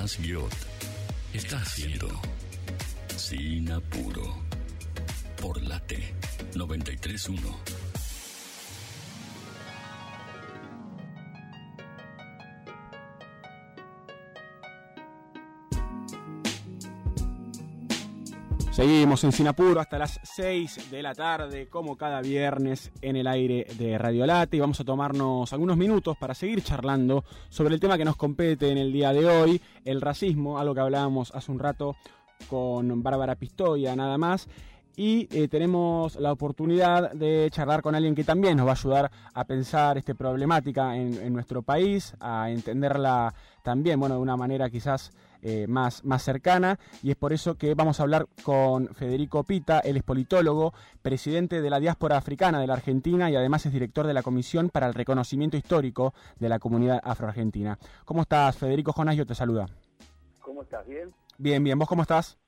Jonás Guiot está haciendo Sin Apuro por la T 931. Seguimos en Sinapuro hasta las 6 de la tarde, como cada viernes en el aire de Radio Late. Y vamos a tomarnos algunos minutos para seguir charlando sobre el tema que nos compete en el día de hoy, el racismo, algo que hablábamos hace un rato con Bárbara Pistoia, nada más. Y eh, tenemos la oportunidad de charlar con alguien que también nos va a ayudar a pensar esta problemática en, en nuestro país, a entenderla también, bueno, de una manera quizás eh, más, más cercana y es por eso que vamos a hablar con Federico Pita, él es politólogo, presidente de la diáspora africana de la Argentina y además es director de la Comisión para el Reconocimiento Histórico de la Comunidad Afroargentina. ¿Cómo estás, Federico Jonás? Yo te saluda. ¿Cómo estás? ¿Bien? Bien, bien. ¿Vos cómo estás?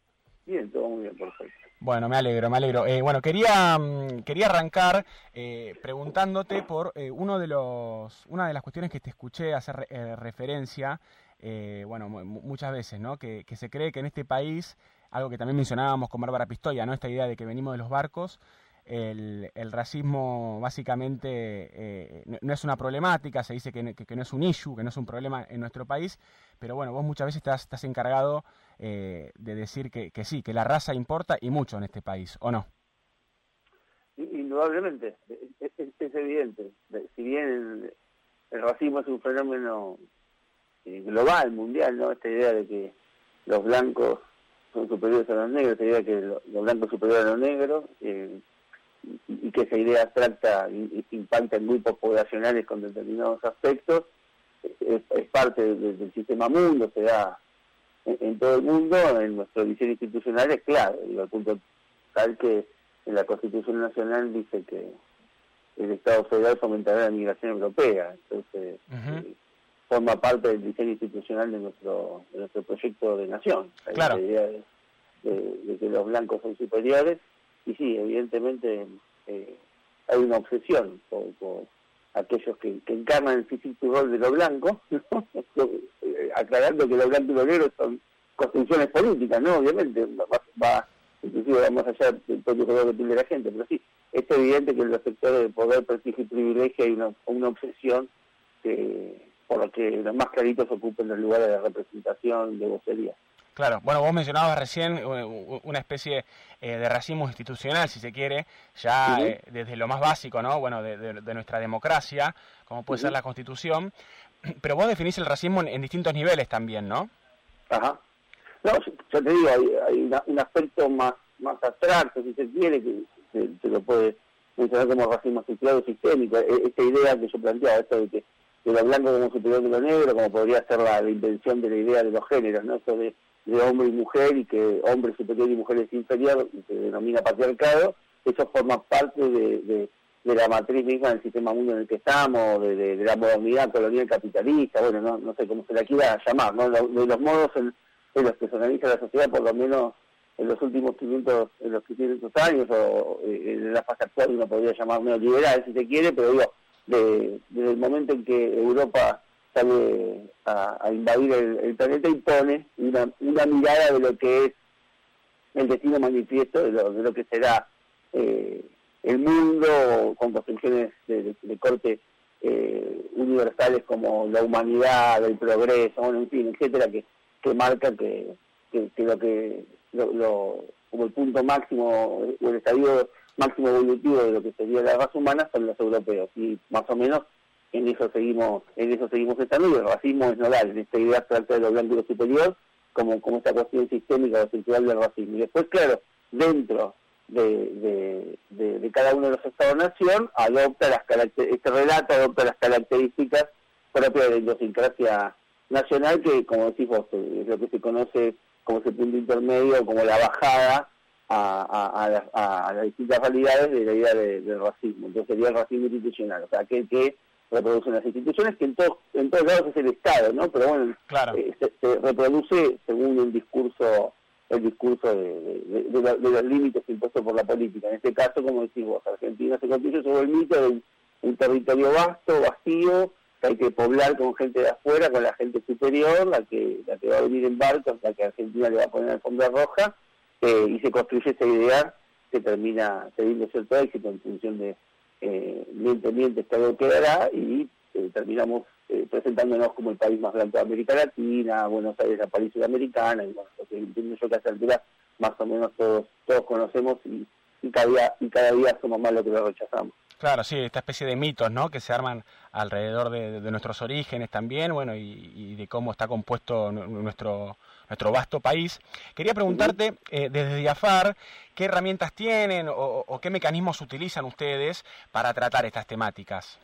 Bien, todo muy bien, perfecto. Bueno, me alegro, me alegro. Eh, bueno, quería, mm, quería arrancar eh, preguntándote por eh, uno de los, una de las cuestiones que te escuché hacer referencia, eh, bueno, mu- muchas veces, ¿no? Que, se cree que en este país, algo que también mencionábamos con Bárbara Pistoia, ¿no? Esta idea de que venimos de los barcos, el, racismo básicamente eh, no, es una problemática, se dice que, no- que- no es un issue, que no es un problema en nuestro país, pero bueno, vos muchas veces estás, estás encargado eh, de decir que, que sí, que la raza importa y mucho en este país, ¿o no? Indudablemente, es, evidente. Si bien el, racismo es un fenómeno global, mundial, ¿no? Esta idea de que los blancos son superiores a los negros, esta idea de que lo- los blancos superiores a los negros, eh, y, y que esa idea abstracta impacta en grupos poblacionales con determinados aspectos, es, es parte de- del sistema mundo, se da en, en todo el mundo, en nuestro diseño institucional es claro, digo, al punto tal que en la Constitución Nacional dice que el Estado federal fomentará la migración europea, entonces eh, forma parte del diseño institucional de nuestro de nuestro proyecto de nación, Hay Claro. la idea de, de- de que los blancos son superiores, y sí, evidentemente eh, hay una obsesión por, por aquellos que, que encarnan el físico rol de lo blanco, ¿no? Eh, aclarando que lo blanco y lo negro son construcciones políticas, ¿no? Obviamente, va, va inclusive va más allá del propio color de piel de la gente, pero sí, es evidente que en los sectores de poder, prestigio y privilegio hay una, una obsesión que, por la que los más claritos ocupen los lugares de representación, de vocería. Claro, bueno, vos mencionabas recién eh, una especie eh, de racismo institucional, si se quiere, ya eh, desde lo más básico, ¿no? Bueno, de, de- de nuestra democracia, como puede ser la Constitución, pero vos definís el racismo en, en distintos niveles también, ¿no? Ajá. No, yo te digo, hay, hay una- un aspecto más más abstracto, si se quiere, que se, se lo puede mencionar como racismo estructurado y sistémico. E- Esta idea que yo planteaba, esto de que de lo blanco como superior de lo negro, como podría ser la, invención de la idea de los géneros, ¿no? Eso de, hombre y mujer y que hombre superior y mujer es inferior, se denomina patriarcado, eso forma parte de, de, la matriz misma del sistema mundo en el que estamos, de, la modernidad colonial capitalista, bueno, no, no sé cómo se la quiera llamar, ¿no? De los modos en, los que se organiza la sociedad, por lo menos en los últimos 500, en los 500 años, o eh, en la fase actual uno podría llamar neoliberal, si se quiere, pero digo, de- desde el momento en que Europa sale a, invadir el, planeta y pone una, mirada de lo que es el destino manifiesto, de lo, de lo que será eh, el mundo con construcciones de, corte eh, universales como la humanidad, el progreso, bueno, en fin, etcétera, que, que marca que, que, que lo que lo, lo- como el punto máximo o el estadio máximo evolutivo de lo que sería la raza humana son los europeos. Y más o menos en eso seguimos en eso seguimos estando y el racismo es nodal en esta idea abstracta de lo blanco superior como como esta cuestión sistémica o estructural del racismo. Y después claro dentro de, de, de, cada uno de los estados-nación adopta las este relato adopta las características propias de la idiosincrasia nacional que como decís vos eh, es lo que se conoce como ese punto intermedio como la bajada a, a, a, las- distintas realidades de la idea de- del racismo entonces sería el racismo institucional o sea aquel que reproduce las instituciones que en todos en todos lados es el Estado no pero bueno Claro. eh, se, se reproduce según el discurso el discurso de, de- de- de lo- de los límites impuestos por la política. En este caso, como decís vos, Argentina se construye sobre el mito de un, un territorio vasto, vacío, hay que poblar con gente de afuera, con la gente superior, la que, la que va a venir en barcos, la que Argentina le va a poner alfombra roja, eh, y se construye esa idea que termina teniendo cierto éxito en función de eh, miente, Estado quedará, y eh, terminamos eh, presentándonos como el país más blanco de América Latina, Buenos Aires la París Sudamericana, y bueno, lo que entiendo yo que a esta altura más o menos todos, todos conocemos y, cada día, y cada día somos más los que lo rechazamos. Claro, sí, esta especie de mitos, ¿no? Que se arman alrededor de, nuestros orígenes también, bueno, y, de cómo está compuesto nuestro nuestro vasto país. Quería preguntarte eh, desde Diafar qué herramientas tienen o, o, qué mecanismos utilizan ustedes para tratar estas temáticas.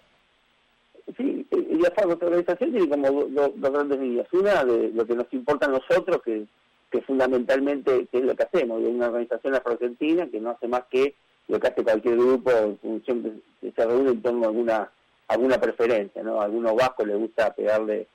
Sí, Diafar, nuestra organización tiene como dos do, do grandes líneas. Una de lo que nos importa a nosotros, que, que fundamentalmente que es lo que hacemos, de una organización afro-argentina que no hace más que lo que hace cualquier grupo en función de, se reúne en torno a alguna alguna preferencia, ¿no? A algunos vascos les gusta pegarle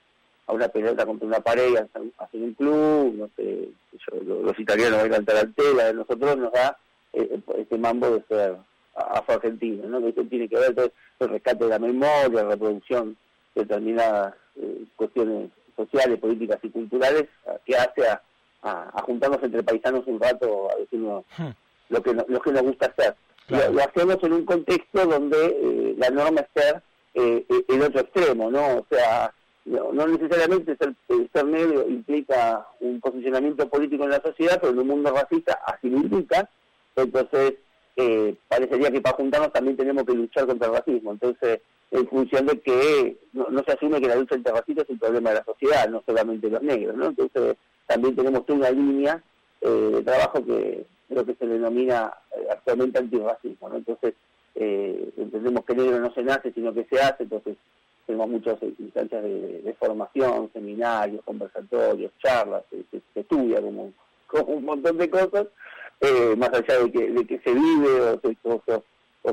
a una pelota contra una pared, hacer un club, no sé, yo, los italianos bailan tarantela, nosotros nos da eh, este mambo de ser afro-argentino, ¿no? Que tiene que ver con el rescate de la memoria, la reproducción de determinadas eh, cuestiones sociales, políticas y culturales, que hace a, a, a, juntarnos entre paisanos un rato a decirnos hmm. lo que no, lo que nos gusta hacer. Claro. Lo, lo, hacemos en un contexto donde eh, la norma es ser eh, el otro extremo, ¿no? O sea, no, necesariamente ser, ser negro implica un posicionamiento político en la sociedad, pero en un mundo racista así lo implica, entonces eh, parecería que para juntarnos también tenemos que luchar contra el racismo, entonces en función de que no, se asume que la lucha racismo es un problema de la sociedad, no solamente los negros, ¿no? Entonces también tenemos una línea eh, de trabajo que lo que se denomina eh, actualmente antirracismo, ¿no? Entonces entendemos que negro no se nace, sino que se hace, entonces tenemos muchas instancias de, de formación, seminarios, conversatorios, charlas, se, estudia como, un montón de cosas, eh, más allá de que, de se vive o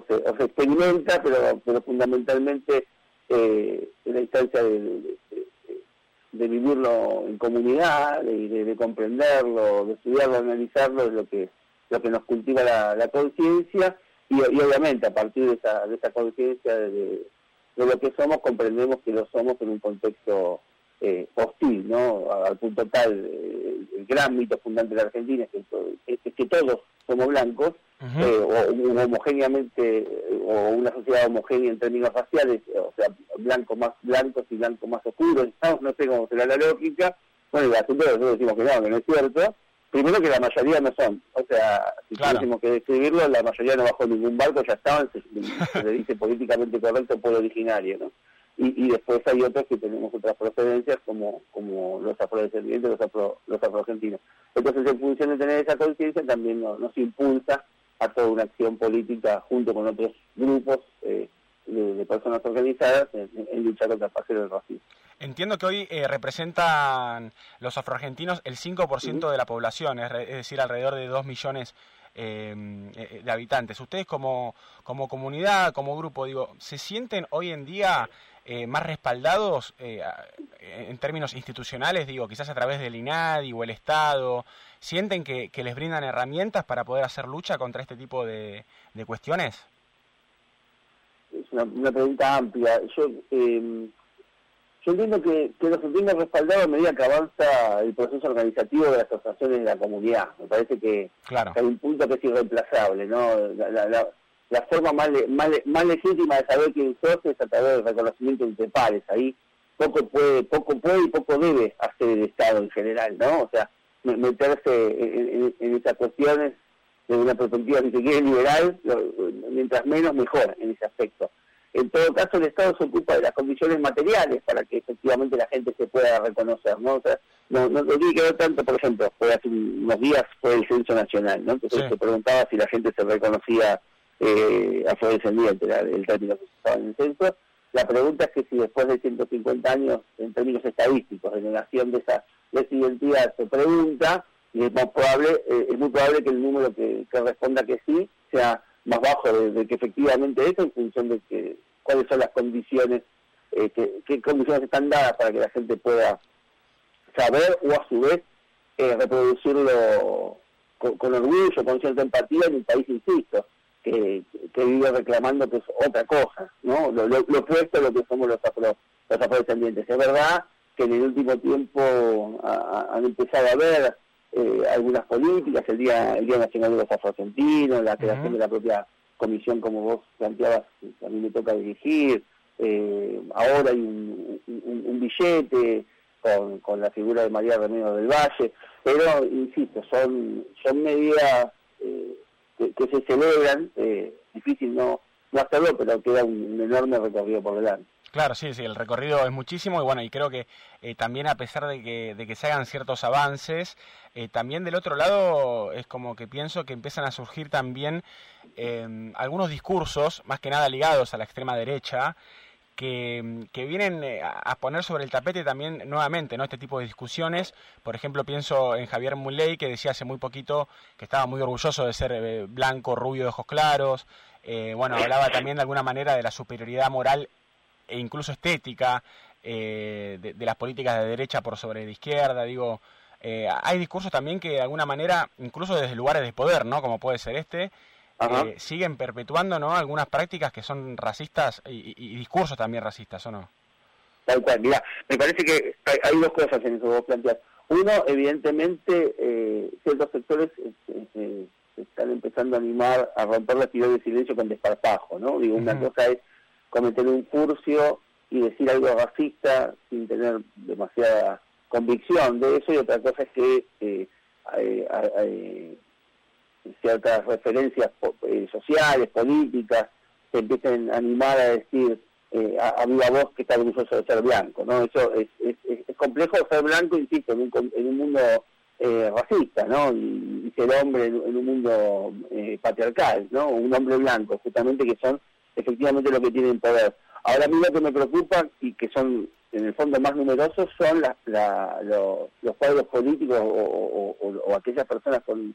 se, experimenta, pero, fundamentalmente eh, la instancia de, de, de, vivirlo en comunidad, de, de, comprenderlo, de estudiarlo, analizarlo, es lo que, nos cultiva la, conciencia y, y, obviamente a partir de esa, de esa conciencia de, de lo que somos comprendemos que lo somos en un contexto eh, hostil, ¿no? Al punto tal, eh, el gran mito fundante de la Argentina es que, es, es que todos somos blancos, uh -huh. eh, o homogéneamente, o una sociedad homogénea en términos raciales, o sea, blancos más blancos y blancos más oscuros, no, no sé cómo será la lógica, bueno, y asunto nosotros decimos que no, que no es cierto, primero que la mayoría no son, o sea, si claro. tuviésemos que describirlo, la mayoría no bajó ningún barco, ya estaban, se, se le dice políticamente correcto pueblo originario, ¿no? Y, y, después hay otros que tenemos otras procedencias como como los afrodescendientes, los, afro, los afroargentinos. Entonces, en función de tener esa conciencia, también nos, nos, impulsa a toda una acción política junto con otros grupos eh, de, de, personas organizadas en, en luchar contra el paseo del racismo. Entiendo que hoy eh, representan los afroargentinos el 5% uh -huh. de la población, es, es, decir, alrededor de 2 millones eh, de habitantes. Ustedes como, como comunidad, como grupo, digo, ¿se sienten hoy en día eh, más respaldados eh, en términos institucionales, digo, quizás a través del INADI o el Estado? ¿Sienten que, que les brindan herramientas para poder hacer lucha contra este tipo de, de cuestiones? Una, una, pregunta amplia. Yo, eh, yo entiendo que, que nos sentimos respaldados a medida que avanza el proceso organizativo de las asociaciones de la comunidad. Me parece que, claro. que hay un punto que es irreemplazable, ¿no? La, la, la, la forma más, más, más legítima de saber quién sos es a través del reconocimiento entre pares. Ahí poco puede, poco puede y poco debe hacer el Estado en general, ¿no? O sea, meterse en, en, en esas cuestiones de una perspectiva, si se quiere, liberal, mientras menos mejor en ese aspecto. En todo caso, el Estado se ocupa de las condiciones materiales para que efectivamente la gente se pueda reconocer, ¿no? O sea, no, no, no tiene que ver tanto, por ejemplo, fue hace unos días fue el censo nacional, ¿no? Entonces sí. se preguntaba si la gente se reconocía eh, afrodescendiente, era el término que se usaba en el censo. La pregunta es que si después de 150 años, en términos estadísticos, de negación de esa, de esa identidad, se pregunta, y es más probable, eh, es muy probable que el número que, que responda que sí sea más bajo de, que efectivamente eso en función de que cuáles son las condiciones, eh, que, qué condiciones están dadas para que la gente pueda saber o a su vez eh, reproducirlo con, orgullo, con cierta empatía en un país, insisto, que, que vive reclamando que otra cosa, ¿no? Lo, lo, opuesto a lo que somos los, afro, los afrodescendientes. Es verdad que en el último tiempo han empezado a haber eh, algunas políticas, el Día el día Nacional de los Afroargentinos, la creación de la propia comisión, como vos planteabas, a mí me toca dirigir, eh, ahora hay un, un, billete con, con la figura de María Remedio del Valle, pero, insisto, son, son medidas... Eh, que, se celebran, difícil no, no hacerlo, pero queda un, enorme recorrido por delante. Claro, sí, sí, el recorrido es muchísimo y bueno, y creo que eh, también a pesar de que, de que se hagan ciertos avances, eh, también del otro lado es como que pienso que empiezan a surgir también eh, algunos discursos, más que nada ligados a la extrema derecha, que, vienen eh, a poner sobre el tapete también nuevamente ¿no? este tipo de discusiones. Por ejemplo, pienso en Javier Muley, que decía hace muy poquito que estaba muy orgulloso de ser blanco, rubio, de ojos claros. Bueno, hablaba también de alguna manera de la superioridad moral e incluso estética de, las políticas de derecha por sobre de izquierda. Digo, hay discursos también que de alguna manera, incluso desde lugares de poder, ¿no? Como puede ser este, eh, siguen perpetuando ¿no? algunas prácticas que son racistas y, discursos también racistas, ¿o no? Tal cual, mira, me parece que hay, dos cosas en eso que vos planteás. Uno, evidentemente, eh, ciertos sectores eh, eh, están empezando a animar a romper la actividad de silencio con desparpajo, ¿no? Digo, una cosa es cometer un furcio y decir algo racista sin tener demasiada convicción de eso, y otra cosa es que eh, ciertas referencias eh, sociales, políticas, se empiecen a animar a decir eh, a, viva voz que está orgulloso de ser blanco, ¿no? Eso es, es, complejo ser blanco, insisto, en un, en un mundo eh, racista, ¿no? Y, ser hombre en, un mundo eh, patriarcal, ¿no? Un hombre blanco, justamente que son efectivamente los que tienen poder. Ahora a mí lo que me preocupa y que son en el fondo más numerosos son los, cuadros políticos o aquellas personas con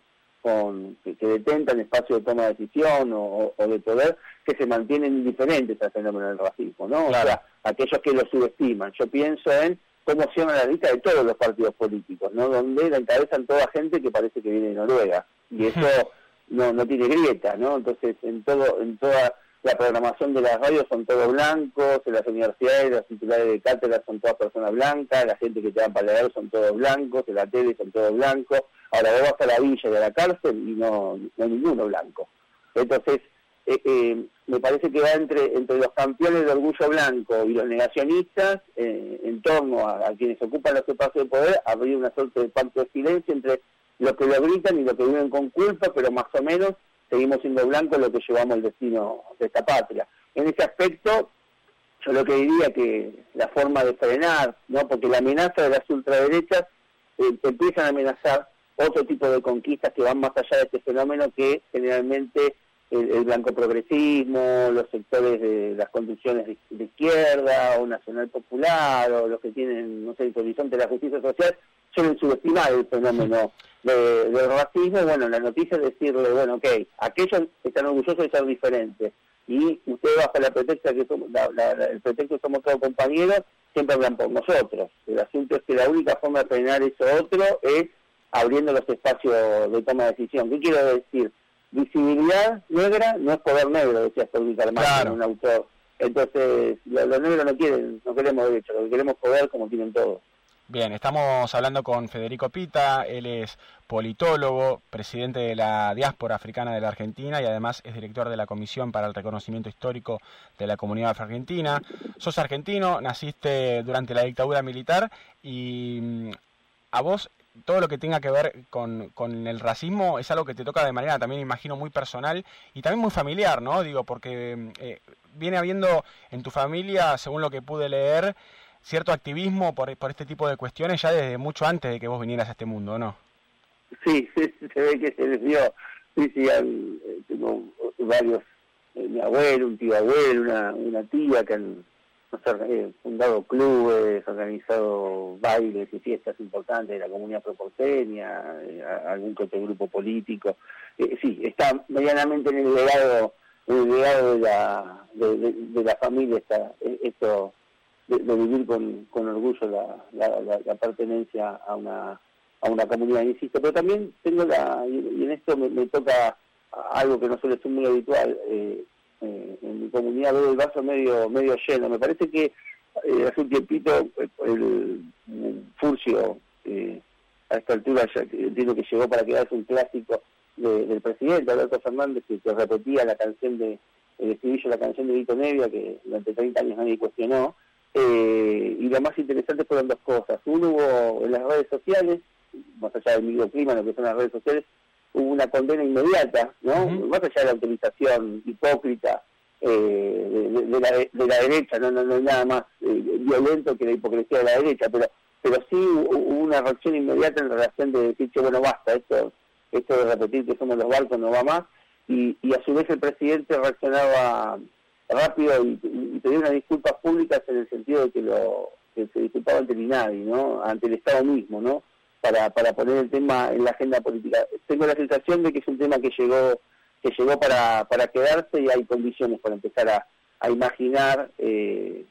que, detentan espacio de toma de decisión o, de poder que se mantienen indiferentes al fenómeno del racismo, ¿no? O sea, aquellos que lo subestiman. Yo pienso en cómo se llama la lista de todos los partidos políticos, ¿no? Donde la encabezan toda gente que parece que viene de Noruega y eso no, no tiene grieta, ¿no? Entonces, en todo en toda la programación de las radios son todos blancos, en las universidades, los titulares de cátedra son todas personas blancas, la gente que te dan para leer son todos blancos, en la tele son todos blancos, Ahora vos vas a la villa y a la cárcel y no, no hay ninguno blanco. Entonces, eh, eh, me parece que va entre, entre los campeones de orgullo blanco y los negacionistas, eh, en torno a, quienes ocupan los espacios de poder, habría una suerte de pacto de silencio entre los que lo gritan y los que viven con culpa, pero más o menos seguimos siendo blancos lo que llevamos el destino de esta patria. En ese aspecto, yo lo que diría que la forma de frenar, no porque la amenaza de las ultraderechas empiezan a amenazar otro tipo de conquistas que van más allá de este fenómeno que generalmente el, blanco progresismo, los sectores de las conducciones de, izquierda o nacional popular o los que tienen, no sé, el horizonte de la justicia social, suelen subestimar el fenómeno de, del racismo. Bueno, la noticia es decirle, bueno, ok, aquellos están orgullosos de ser diferentes y ustedes bajo la pretexta que somos, el pretexto somos todos compañeros, siempre hablan por nosotros. El asunto es que la única forma de frenar eso otro es abriendo los espacios de toma de decisión. ¿Qué quiero decir? Visibilidad negra no es poder negro, decía Stormy Carmán, un autor. Entonces, los, negros no quieren, no queremos derecho, lo que queremos poder como tienen todos. Bien, estamos hablando con Federico Pita, él es politólogo, presidente de la diáspora africana de la Argentina y además es director de la Comisión para el Reconocimiento Histórico de la Comunidad Argentina. Sos argentino, naciste durante la dictadura militar y mm, a vos todo lo que tenga que ver con, con, el racismo es algo que te toca de manera también, imagino, muy personal y también muy familiar, ¿no? Digo, porque eh, viene habiendo en tu familia, según lo que pude leer, cierto activismo por, por este tipo de cuestiones ya desde mucho antes de que vos vinieras a este mundo, ¿no? Sí, se ve que se les dio, sí, sí, eh, tengo varios, eh, mi abuelo, un tío abuelo, una, una tía que han eh, fundado clubes, organizado bailes y fiestas importantes de la comunidad proporteña, eh, algún que otro grupo político. Eh, sí, está medianamente en el legado, el legado de la, de, la familia está, esto de, vivir con, con orgullo la, la, pertenencia a una, a una comunidad, insisto. Pero también tengo la, y, en esto me, toca algo que no suele ser muy habitual eh, en mi comunidad, veo el vaso medio medio lleno. Me parece que eh, hace un tiempito el, Furcio, a esta altura ya entiendo que llegó para quedarse un clásico del presidente Alberto Fernández, que, repetía la canción de el estribillo, la canción de Vito Nevia, que durante 30 años nadie cuestionó. y lo más interesante fueron dos cosas. Uno hubo en las redes sociales, más allá del microclima, lo que son las redes sociales, hubo una condena inmediata, ¿no? Más allá de la utilización hipócrita eh, de, la, de, la, derecha, no, no, no hay nada más eh, violento que la hipocresía de la derecha, pero pero sí hubo una reacción inmediata en relación de decir, que bueno, basta, esto, esto de repetir que somos los barcos no va más, y, y a su vez el presidente reaccionaba rápido y, y, pedía unas disculpas públicas en el sentido de que lo que se disculpaba ante el INADI, ¿no? ante el Estado mismo, ¿no? Para, poner el tema en la agenda política. Tengo la sensación de que es un tema que llegó que llegó para, quedarse y hay condiciones para empezar a, imaginar eh,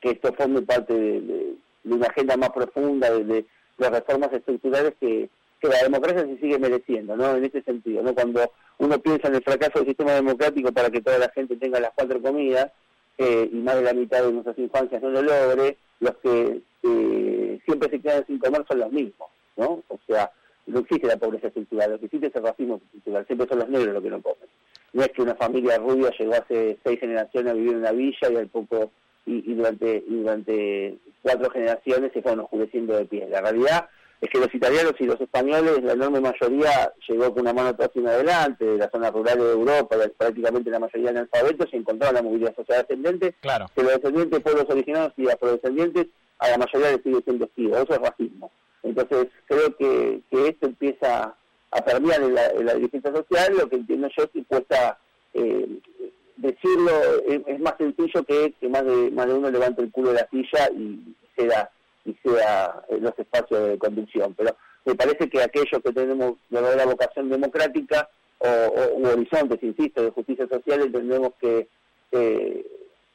que esto forme parte de, una agenda más profunda de, de, reformas estructurales que, la democracia se sigue mereciendo, ¿no? En este sentido. Cuando uno piensa en el fracaso del sistema democrático para que toda la gente tenga las cuatro comidas eh, y más de la mitad de nuestras infancias no lo logre, los que eh, siempre se quedan sin comer son los mismos. ¿No? O sea, no existe la pobreza estructural, lo que existe es el racismo estructural, siempre son los negros los que no comen. No es que una familia rubia llegó hace seis generaciones a vivir en una villa y al poco y, durante durante cuatro generaciones se fueron oscureciendo de pie. La realidad es que los italianos y los españoles, la enorme mayoría llegó con una mano atrás y una adelante, de las zonas rurales de Europa, prácticamente la mayoría analfabetos, y encontraron la movilidad social ascendente, claro. que los descendientes, pueblos originarios y afrodescendientes, a la mayoría les sigue siendo esquivo. Eso es racismo. Entonces creo que, esto empieza a permear en la, en la dirigencia social, lo que entiendo yo que cuesta eh, decirlo, es, más sencillo que, que más, de, más de uno levante el culo de la silla y sea, y sea en los espacios de conducción. Pero me parece que aquellos que tenemos verdadera vocación democrática o, o, u horizontes, insisto, de justicia social, entendemos que eh,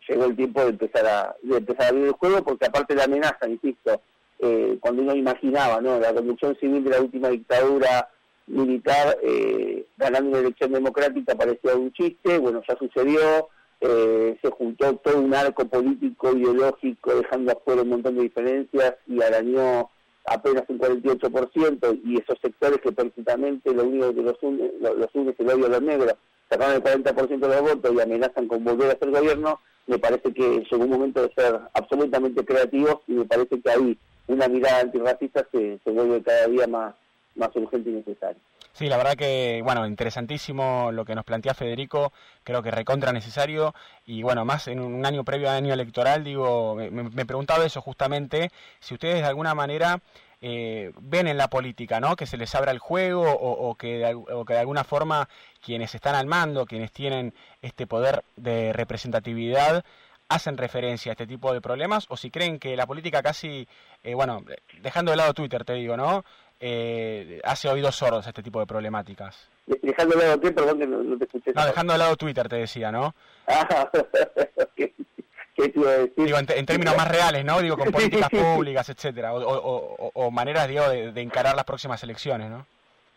llegó el tiempo de empezar a de empezar a abrir el juego, porque aparte la amenaza, insisto, eh, cuando uno imaginaba ¿no? la conducción civil de la última dictadura militar eh, ganando una elección democrática parecía un chiste, bueno, ya sucedió, eh, se juntó todo un arco político, ideológico, dejando afuera un montón de diferencias y arañó apenas un 48% y esos sectores que perfectamente lo único que los une, los une es el odio a los negros, sacaron el 40% de los votos y amenazan con volver a ser gobierno, me parece que llegó un momento de ser absolutamente creativos y me parece que ahí una mirada antirracista se, se vuelve cada día más, más urgente y necesaria. Sí, la verdad que, bueno, interesantísimo lo que nos plantea Federico, creo que recontra necesario y bueno, más en un año previo al año electoral, digo, me, me preguntaba eso justamente, si ustedes de alguna manera eh, ven en la política, ¿no? Que se les abra el juego o, o, que de, o, que de, alguna forma quienes están al mando, quienes tienen este poder de representatividad, hacen referencia a este tipo de problemas o si creen que la política casi, eh, bueno, dejando de lado Twitter, te digo, ¿no? Eh, hace oídos sordos a este tipo de problemáticas. ¿Dejando de lado qué? Perdón que no, no te escuché. No, dejando de lado Twitter, te decía, ¿no? Ah, ¿qué, qué te iba a decir? Digo, en, en, términos más reales, ¿no? Digo, con políticas públicas, etcétera, o, o, o, maneras, digo, de, de, encarar las próximas elecciones, ¿no?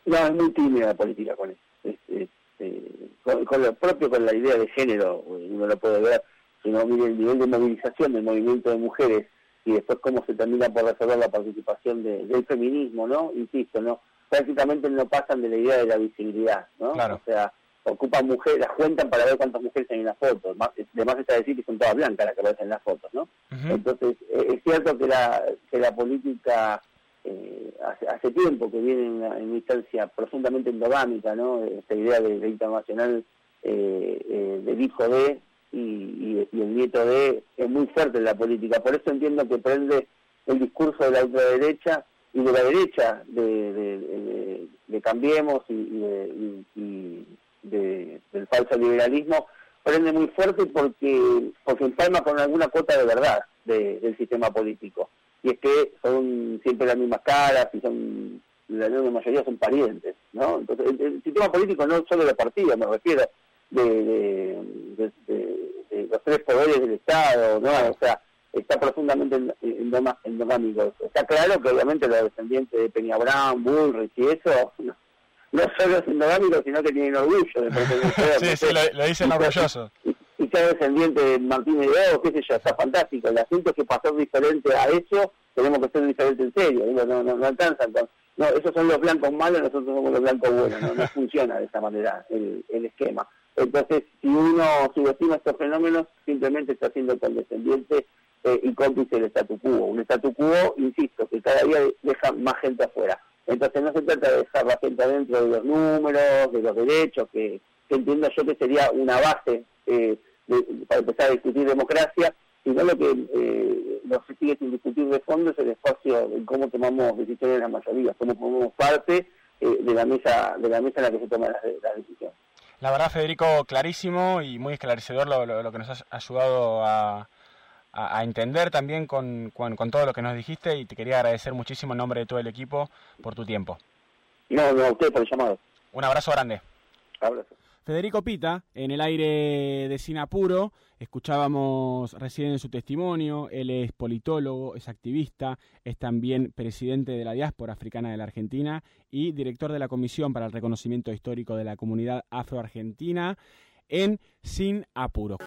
No, es muy tímida la política con eso. Es, es, eh, con, con, lo propio, con la idea de género, uno lo puede ver sino mire el nivel de movilización del movimiento de mujeres y después cómo se termina por resolver la participación de, del feminismo, ¿no? Insisto, ¿no? Prácticamente no pasan de la idea de la visibilidad, ¿no? Claro. O sea, ocupan mujeres, las cuentan para ver cuántas mujeres hay en las fotos. Más, además está decir que son todas blancas las que aparecen en las fotos, ¿no? Uh -huh. Entonces, eh, es cierto que la, que la política eh, hace, hace, tiempo que viene en una, en una, instancia profundamente endogámica, ¿no? Esta idea de, de internacional eh, eh del hijo de y, y, el nieto de es muy fuerte en la política. Por eso entiendo que prende el discurso de la ultraderecha y de la derecha de, de, de, de Cambiemos y, y de, del falso liberalismo, prende muy fuerte porque, porque empalma con alguna cuota de verdad del sistema político. Y es que son siempre las mismas caras y son la enorme mayoría son parientes, ¿no? Entonces, el, el sistema político no solo de partidos, me refiero, de, de, de, de, los tres poderes del Estado, ¿no? O sea, está profundamente endogámico. Está claro que obviamente los descendientes de Peña Brown, Bullrich y eso no, no solo es endogámico, sino que tienen orgullo de pertenecer. sí, sí, lo, lo dicen orgullosos. Y, y ser descendiente de Martín Hidalgo, qué sé yo, está fantástico. El asunto es que para ser diferente a eso, tenemos que ser diferentes en serio. Digo, no, no, no alcanza. no, esos son los blancos malos, nosotros somos los blancos buenos. No, no funciona de esa manera el, el esquema. Entonces, si uno subestima estos fenómenos, simplemente está siendo condescendiente eh, y cómplice del statu quo. Un statu quo, insisto, que cada día deja más gente afuera. Entonces no se trata de dejar la gente adentro de los números, de los derechos, que, entiendo yo que sería una base eh, para empezar a discutir democracia, sino lo que eh, no se sigue sin discutir de fondo es el espacio en cómo tomamos decisiones en la mayoría, cómo formamos parte eh, de la mesa de la mesa en la que se toman las, decisiones. La verdad, Federico, clarísimo y muy esclarecedor lo, lo, que nos has ayudado a, a, entender también con, con, todo lo que nos dijiste y te quería agradecer muchísimo en nombre de todo el equipo por tu tiempo. No, no, a usted por el llamado. Un abrazo grande. Abrazo. Federico Pita, en el aire de Sinapuro, escuchábamos recién su testimonio, él es politólogo, es activista, es también presidente de la diáspora africana de la Argentina y director de la Comisión para el Reconocimiento Histórico de la Comunidad Afroargentina en Sin Apuro.